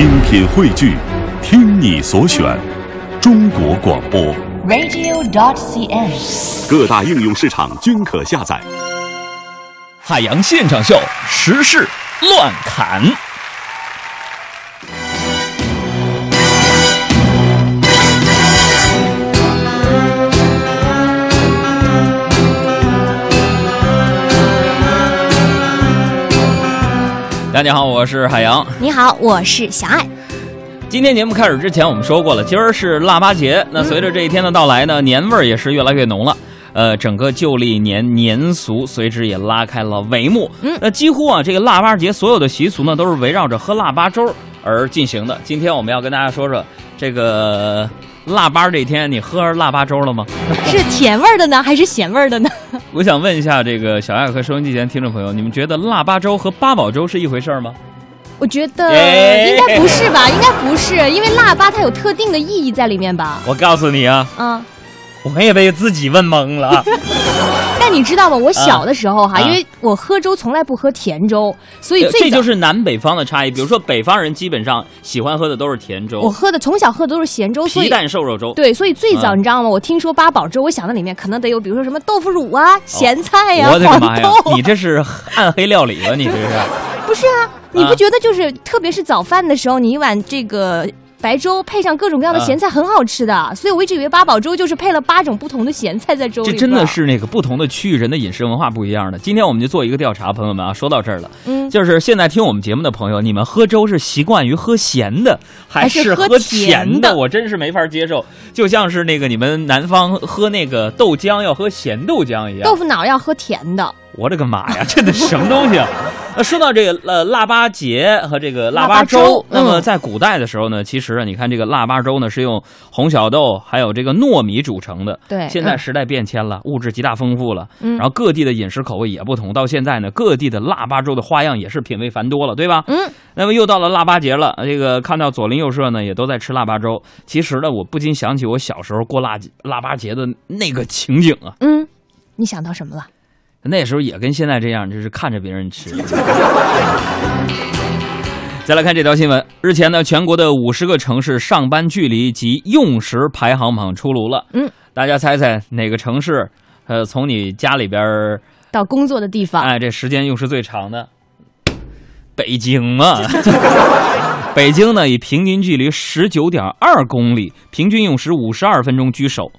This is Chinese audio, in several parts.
精品汇聚，听你所选，中国广播。radio.dot.cn，。各大应用市场均可下载。海洋现场秀，时事乱侃。大家好，我是海洋。你好，我是小爱。今天节目开始之前，我们说过了，今儿是腊八节。那随着这一天的到来呢，年味儿也是越来越浓了。呃，整个旧历年年俗随之也拉开了帷幕。嗯那几乎啊，这个腊八节所有的习俗呢，都是围绕着喝腊八粥而进行的。今天我们要跟大家说说这个腊八这天，你喝腊八粥了吗？是甜味儿的呢，还是咸味儿的呢？我想问一下这个小爱和收音机前听众朋友，你们觉得腊八粥和八宝粥是一回事儿吗？我觉得哎应该不是吧？应该不是，因为腊八它有特定的意义在里面吧？我告诉你啊，嗯，我也被自己问懵了。但你知道吗？我小的时候哈，啊因为我喝粥从来不喝甜粥，所以这就是南北方的差异。比如说，北方人基本上喜欢喝的都是甜粥，我喝的从小喝的都是咸粥，所皮。蛋瘦肉粥。对，所以最早啊你知道吗？我听说八宝粥，我想到里面可能得有，比如说什么豆腐乳啊、咸菜呀、黄妈呀豆！你这是暗黑料理吧？你这是？不是啊，你不觉得就是特别是早饭的时候，你一碗这个白粥配上各种各样的咸菜，很好吃的。所以我一直以为八宝粥就是配了八种不同的咸菜在粥里。这真的，是那个不同的区域人的饮食文化不一样的。今天我们就做一个调查，朋友们啊，说到这儿了，嗯，就是现在听我们节目的朋友，你们喝粥是习惯于喝咸的，还还是喝甜？的我真是没法接受，就像是那个你们南方喝那个豆浆要喝咸豆浆一样。豆腐脑要喝甜的，我的个妈呀，这得什么东西啊？那说到这个呃腊八节和这个腊八粥那么嗯在古代的时候呢，其实啊，你看这个腊八粥呢是用红小豆还有这个糯米煮成的。对嗯现在时代变迁了，物质极大丰富了，嗯然后各地的饮食口味也不同。到现在呢，各地的腊八粥的花样也是品味繁多了，对吧？嗯，那么又到了腊八节了，这个看到左邻右舍呢也都在吃腊八粥。其实呢，我不禁想起我小时候过腊腊八节的那个情景啊。嗯，你想到什么了？那时候也跟现在这样，就是看着别人吃。再来看这条新闻，日前呢，全国的五十个城市上班距离及用时排行榜出炉了。嗯，大家猜猜哪个城市？呃，从你家里边儿，到工作的地方，哎，这时间用时最长的，北京嘛。北京呢，以平均距离十九点二公里，平均用时五十二分钟居首。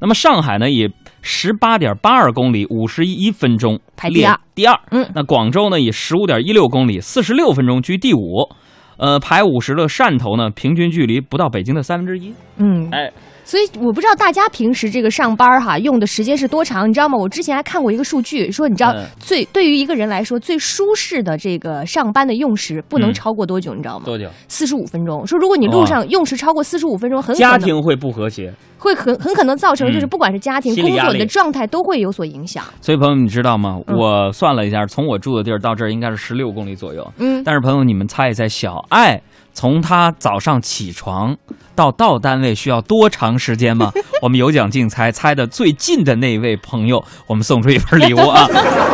那么上海呢，以十八点八二公里，五十一分钟排第二。第二，嗯那广州呢，以十五点一六公里，四十六分钟居第五。呃，排五十的汕头呢，平均距离不到北京的三分之一。嗯，哎，所以我不知道大家平时这个上班哈用的时间是多长，你知道吗？我之前还看过一个数据，说你知道嗯最对于一个人来说最舒适的这个上班的用时不能嗯超过多久，你知道吗？多久？四十五分钟。说如果你路上用时超过四十五分钟，很可能家庭会不和谐。会很很可能造成就是嗯不管是家庭、工作你的状态都会有所影响。所以朋友们，你知道吗？嗯我算了一下，从我住的地儿到这儿应该是十六公里左右。嗯，但是朋友，你们猜一猜，小爱从他早上起床到到单位需要多长时间吗？我们有奖竞猜，猜的最近的那位朋友，我们送出一份礼物啊！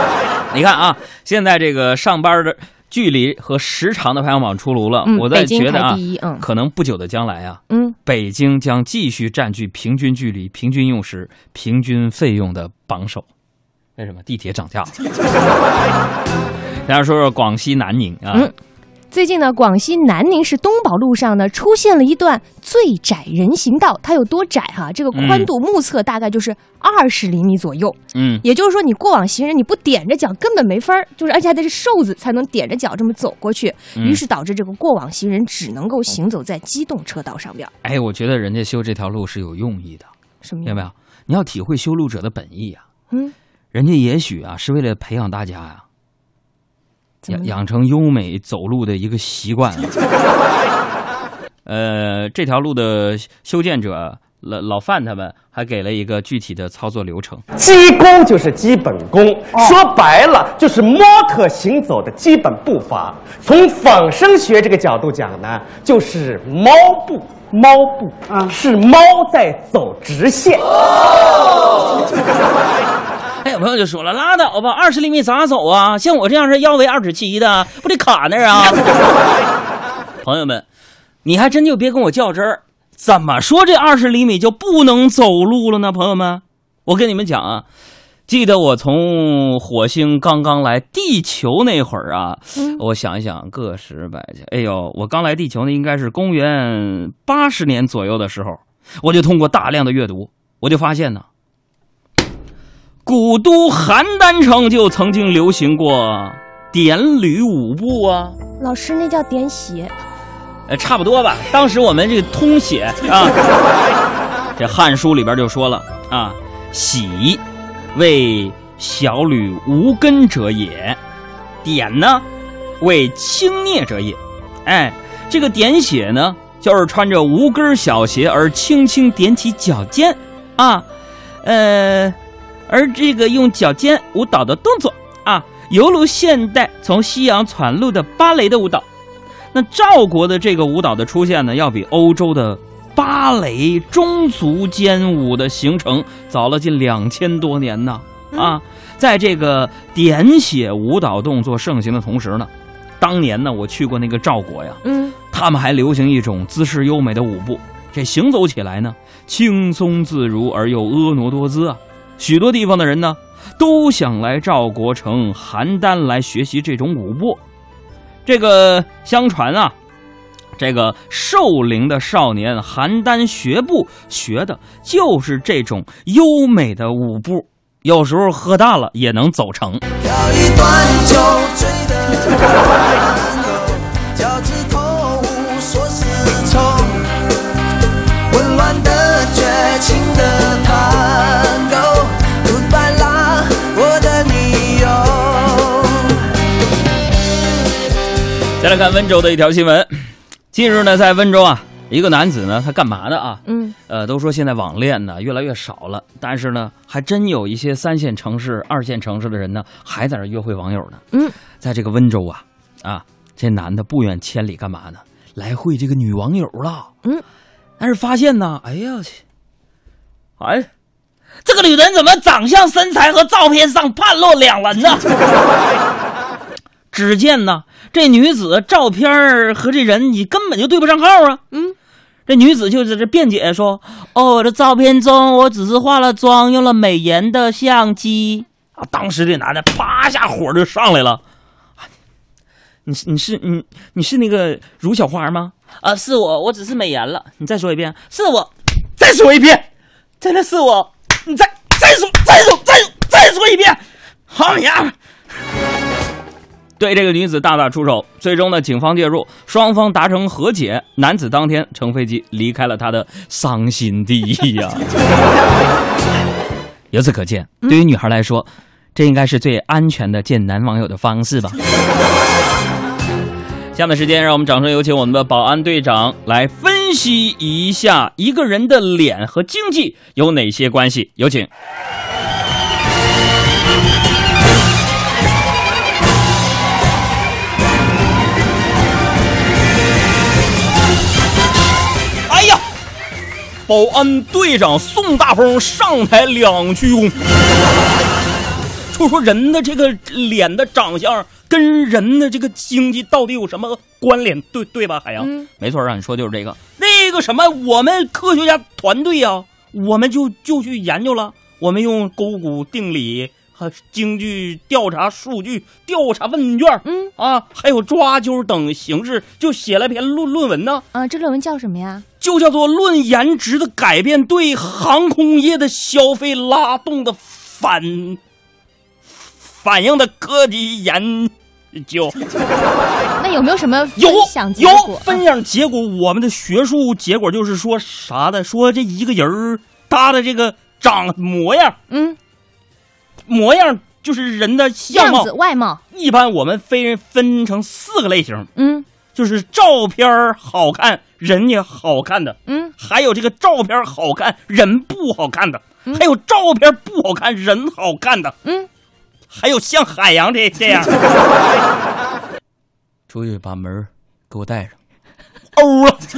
你看啊，现在这个上班的距离和时长的排行榜出炉了，嗯我在觉得啊可能不久的将来啊，嗯，北京将继续占据平均距离、平均用时、平均费用的榜首。为什么？地铁涨价了。大家说说广西南宁啊，嗯最近呢，广西南宁市东宝路上呢出现了一段最窄人行道，它有多窄哈、这个宽度目测大概就是二十厘米左右。嗯，也就是说，你过往行人你不踮着脚根本没法儿，就是而且还得是瘦子才能踮着脚这么走过去，嗯于是导致这个过往行人只能够行走在机动车道上边儿。哎，我觉得人家修这条路是有用意的，什么意思？明白没有？你要体会修路者的本意啊，嗯，人家也许啊是为了培养大家呀、养养成优美走路的一个习惯啊。呃，这条路的修建者老老范他们还给了一个具体的操作流程。基功就是基本功，说白了就是摸可行走的基本步伐。从仿生学这个角度讲呢，就是猫步。猫步啊，是猫在走直线。哎，有朋友就说了，拉倒吧，二十厘米咋走啊？像我这样是腰围二尺七的，不得卡那儿啊？朋友们，你还真就别跟我较真儿，怎么说这二十厘米就不能走路了呢？朋友们，我跟你们讲啊，记得我从火星刚刚来地球那会儿啊，嗯我想一想，个十百千，哎呦，我刚来地球呢，应该是公元八十年左右的时候，我就通过大量的阅读，我就发现呢，古都邯郸城就曾经流行过典吕舞步啊。老师那叫点血，呃，差不多吧。当时我们这个通写啊，这《汉书》里边就说了啊，喜为小履无根者也，点呢为轻蹑者也。哎，这个点血呢，就是穿着无跟小鞋而轻轻踮起脚尖啊，呃，而这个用脚尖舞蹈的动作啊，犹如现代从西洋传入的芭蕾的舞蹈。那赵国的这个舞蹈的出现呢，要比欧洲的芭蕾中足尖舞的形成早了近两千多年呢。啊，在这个点写舞蹈动作盛行的同时呢，当年呢，我去过那个赵国呀，嗯，他们还流行一种姿势优美的舞步，这行走起来呢，轻松自如而又婀娜多姿啊。许多地方的人呢，都想来赵国城邯郸来学习这种舞步。这个相传啊，这个寿陵的少年邯郸学步学的就是这种优美的舞步，有时候喝大了也能走成。跳一段就醉的来看温州的一条新闻，近日呢，在温州啊，一个男子呢，他干嘛的啊？嗯，呃，都说现在网恋呢越来越少了，但是呢，还真有一些三线城市、二线城市的人呢，还在那约会网友呢。嗯，在这个温州啊，啊，这男的不远千里干嘛呢？来会这个女网友了。嗯，但是发现呢，哎呀，去哎，这个女人怎么长相、身材和照片上判若两人呢？只见呢，这女子照片儿和这人你根本就对不上号啊。嗯，这女子就在这辩解说：“哦，我的照片中我只是化了妆，用了美颜的相机。”啊，当时这男的啪一下火就上来了。啊你是你是你你是那个如小花吗？啊，是我，我只是美颜了。你再说一遍，是我，再说一遍，真的是我。你再再说再说再说再说一遍，好家伙！对这个女子大打出手，最终呢，警方介入，双方达成和解。男子当天乘飞机离开了他的伤心地呀。由此可见，对于女孩来说，这应该是最安全的见男网友的方式吧。下面时间，让我们掌声有请我们的保安队长来分析一下一个人的脸和经济有哪些关系。有请。保安队长宋大风上台两鞠躬。就说人的这个脸的长相跟人的这个经济到底有什么关联？对对吧，海洋？嗯没错，让你说就是这个。那个什么，我们科学家团队啊，我们就就去研究了，我们用勾股定理和经济调查数据、调查问卷，嗯啊，还有抓阄等形式，就写了篇论论文呢。啊，这论文叫什么呀？就叫做《论颜值的改变对航空业的消费拉动的反反应的科技研究》。那有没有什么有有？分享结果，我们的学术结果就是说啥的？说这一个人儿他的这个长模样嗯，模样就是人的相貌样子、，外貌，一般我们分分成四个类型，嗯就是照片儿好看，人也好看的。嗯还有这个照片好看人不好看的，嗯还有照片不好看人好看的，嗯，还有像海洋这这样。出去把门给我带上。欧了。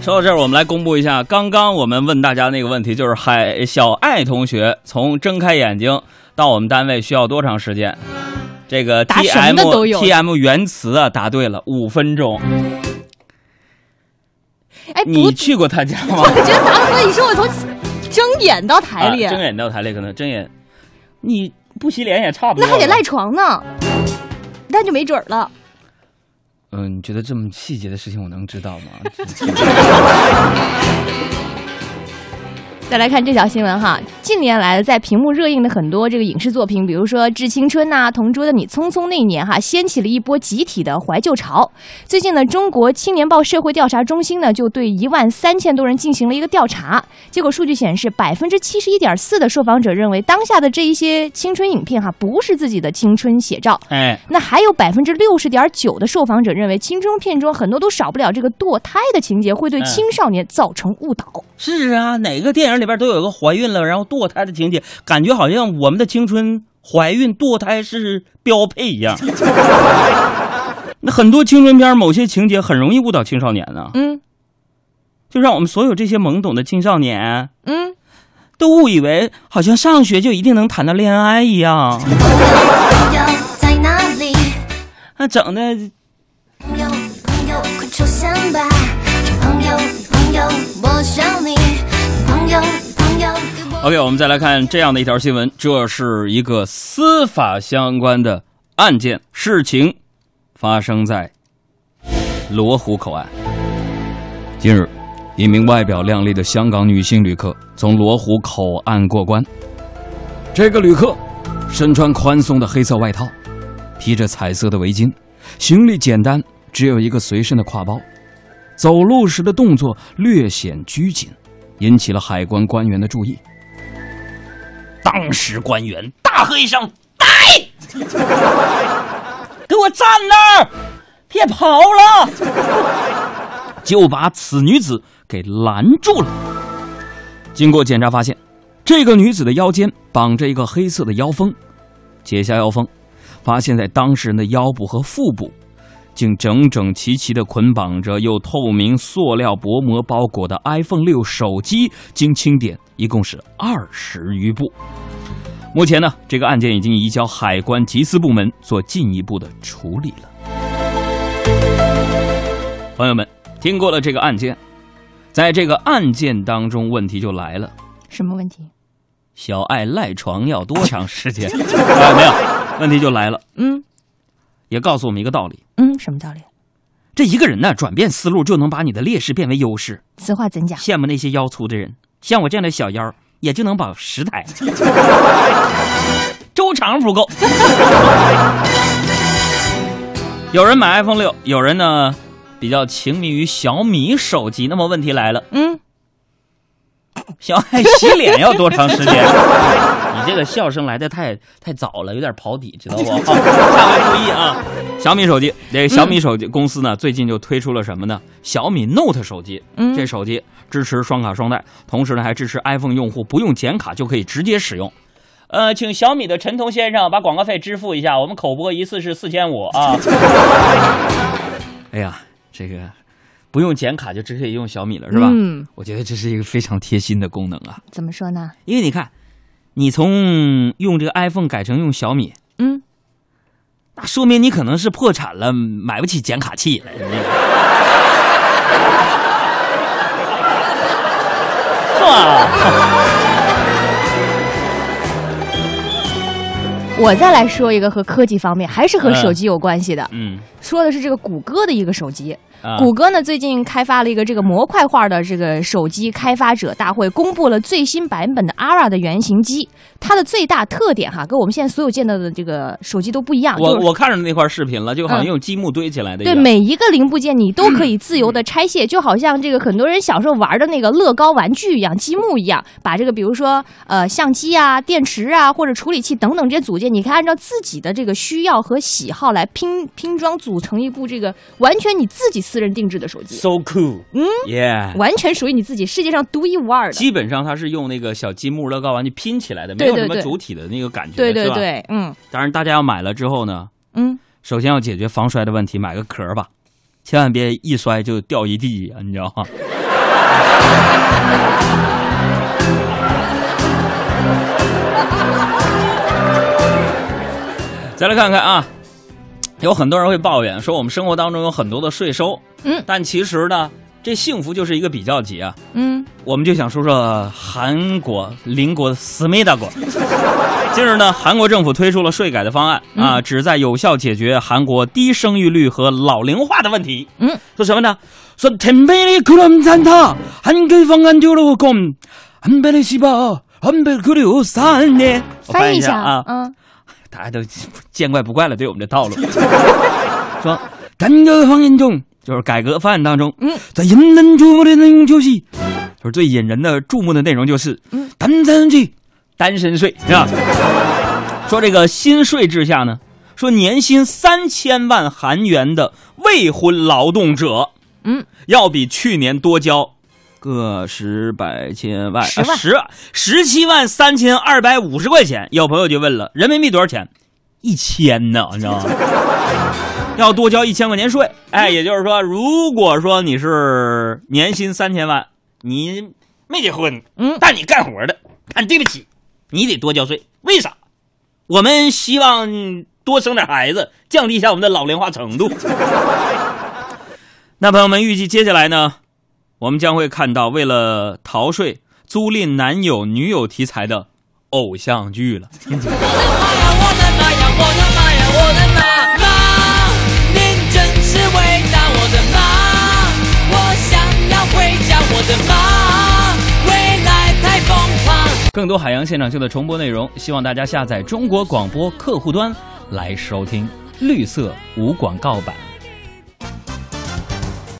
说到这儿，我们来公布一下刚刚我们问大家那个问题，就是海小爱同学从睁开眼睛到我们单位需要多长时间？这个答 T 什么 M 的都有 T M 原词啊，答对了，五分钟。哎，你去过他家吗？我觉得答可以说我从睁眼到台里，啊睁眼到台里可能睁眼，你不洗脸也差不多。那还得赖。床呢，那就没准儿了。嗯，你觉得这么细节的事情我能知道吗？再来看这条新闻哈，近年来在屏幕热映的很多这个影视作品，比如说《致青春》呐，《同桌的你》，《匆匆那年》哈，掀起了一波集体的怀旧潮。最近呢，中国青年报社会调查中心呢就对一万三千多人进行了一个调查，结果数据显示，百分之七十一点四的受访者认为当下的这一些青春影片哈不是自己的青春写照。哎，那还有百分之六十点九的受访者认为，青春片中很多都少不了这个堕胎的情节，会对嗯青少年造成误导。是啊，哪个电影里边都有个怀孕了然后堕胎的情节，感觉好像我们的青春怀孕堕胎是标配一样。那很多青春片某些情节很容易误导青少年呢、嗯就让我们所有这些懵懂的青少年嗯。都误以为好像上学就一定能谈到恋爱一样，在哪里？那整的朋友，朋友，快出现吧！朋友，朋友，我想你。OK，我们再来看这样的一条新闻，这是一个司法相关的案件，事情发生在罗湖口岸。近日，一名外表靓丽的香港女性旅客从罗湖口岸过关。这个旅客身穿宽松的黑色外套，披着彩色的围巾，行李简单，只有一个随身的挎包，走路时的动作略显拘谨。引起了海关官员的注意。当时官员大喝一声：“呆！给我站那儿，别跑了！”就把此女子给拦住了。经过检查发现，这个女子的腰间绑着一个黑色的腰封，解下腰封，发现在当事人的腰部和腹部。竟整整齐齐地捆绑着用透明塑料薄膜包裹的 iPhone 六手机，经清点，一共是二十余部。目前呢，这个案件已经移交海关缉私部门做进一步的处理了。朋友们，听过了这个案件，在这个案件当中，问题就来了：什么问题？小爱赖床要多长时间？啊，没有，问题就来了，嗯也告诉我们一个道理。嗯，什么道理？这一个人呢，转变思路就能把你的劣势变为优势。此话怎讲？羡慕那些腰粗的人，像我这样的小腰，也就能保十台。周长不够。有人买 iPhone 六，有人呢比较情迷于小米手机。那么问题来了，嗯，小爱洗脸要多长时间？你这个笑声来的太太早了，有点跑底，知道不？下回注意啊！小米手机，这小米手机公司呢，最近就推出了什么呢？小米 Note 手机，嗯这手机支持双卡双待，同时呢还支持 iPhone 用户不用剪卡就可以直接使用。呃，请小米的陈彤先生把广告费支付一下，我们口播一次是四千五啊。哎呀，这个不用剪卡就直接可以用小米了，是吧？嗯，我觉得这是一个非常贴心的功能啊。怎么说呢？因为你看，你从用这个 iPhone 改成用小米，嗯，那说明你可能是破产了，买不起剪卡器了。是吧？我再来说一个和科技方面，还是和手机有关系的，嗯说的是这个谷歌的一个手机。啊，谷歌呢最近开发了一个这个模块化的这个手机开发者大会，公布了最新版本的 ARA 的原型机。它的最大特点哈，跟我们现在所有见到的这个手机都不一样。我就是我看着那块视频了，就好像嗯用积木堆起来的一对。每一个零部件你都可以自由的拆卸，就好像这个很多人小时候玩的那个乐高玩具一样，积木一样，把这个比如说呃相机啊、电池啊或者处理器等等这些组件，你可以按照自己的这个需要和喜好来拼拼装，组成一部这个完全你自己私人定制的手机，So cool，嗯，Yeah。完全属于你自己，世界上独一无二的。基本上它是用那个小积木、乐高玩具拼起来的，没有什么主体的那个感觉，对对对，嗯。当然，大家要买了之后呢，嗯，首先要解决防摔的问题，买个壳吧，千万别一摔就掉一地啊，你知道吗？再来看看啊，有很多人会抱怨说我们生活当中有很多的税收，嗯但其实呢，这幸福就是一个比较级啊。嗯，我们就想说说韩国邻国思密达国。近日呢，韩国政府推出了税改的方案啊，旨在有效解决韩国低生育率和老龄化的问题。嗯，说什么呢？说天贝里그럼산타한개방안들어검한배를씹어한배그리고산네。我翻译一下一啊，嗯， 大家都见怪不怪了，对我们的套路。说改革方案中，就是改革方案当中，嗯，在引人注目的内容就是，就是最引人的注目的内容就是，嗯，单身税，单身税是吧？说这个新税制下呢，说年薪三千万韩元的未婚劳动者，嗯，要比去年多交个十百千万十十万十七万三千二百五十块钱。有朋友就问了，人民币多少钱？一千呢，你知道吗？要多交一千块钱税。哎，也就是说，如果说你是年薪三千万，你没结婚，嗯但你干活的，但对不起，你得多交税。为啥？我们希望多生点孩子，降低一下我们的老龄化程度。那朋友们，预计接下来呢，我们将会看到为了逃税租赁男友女友题材的偶像剧了。我的妈呀，我的妈呀，我的妈呀，我的妈，您真是伟大，我的妈，我想要回家，我的妈，未来太疯狂。更多海洋现场秀的重播内容，希望大家下载中国广播客户端来收听绿色无广告版。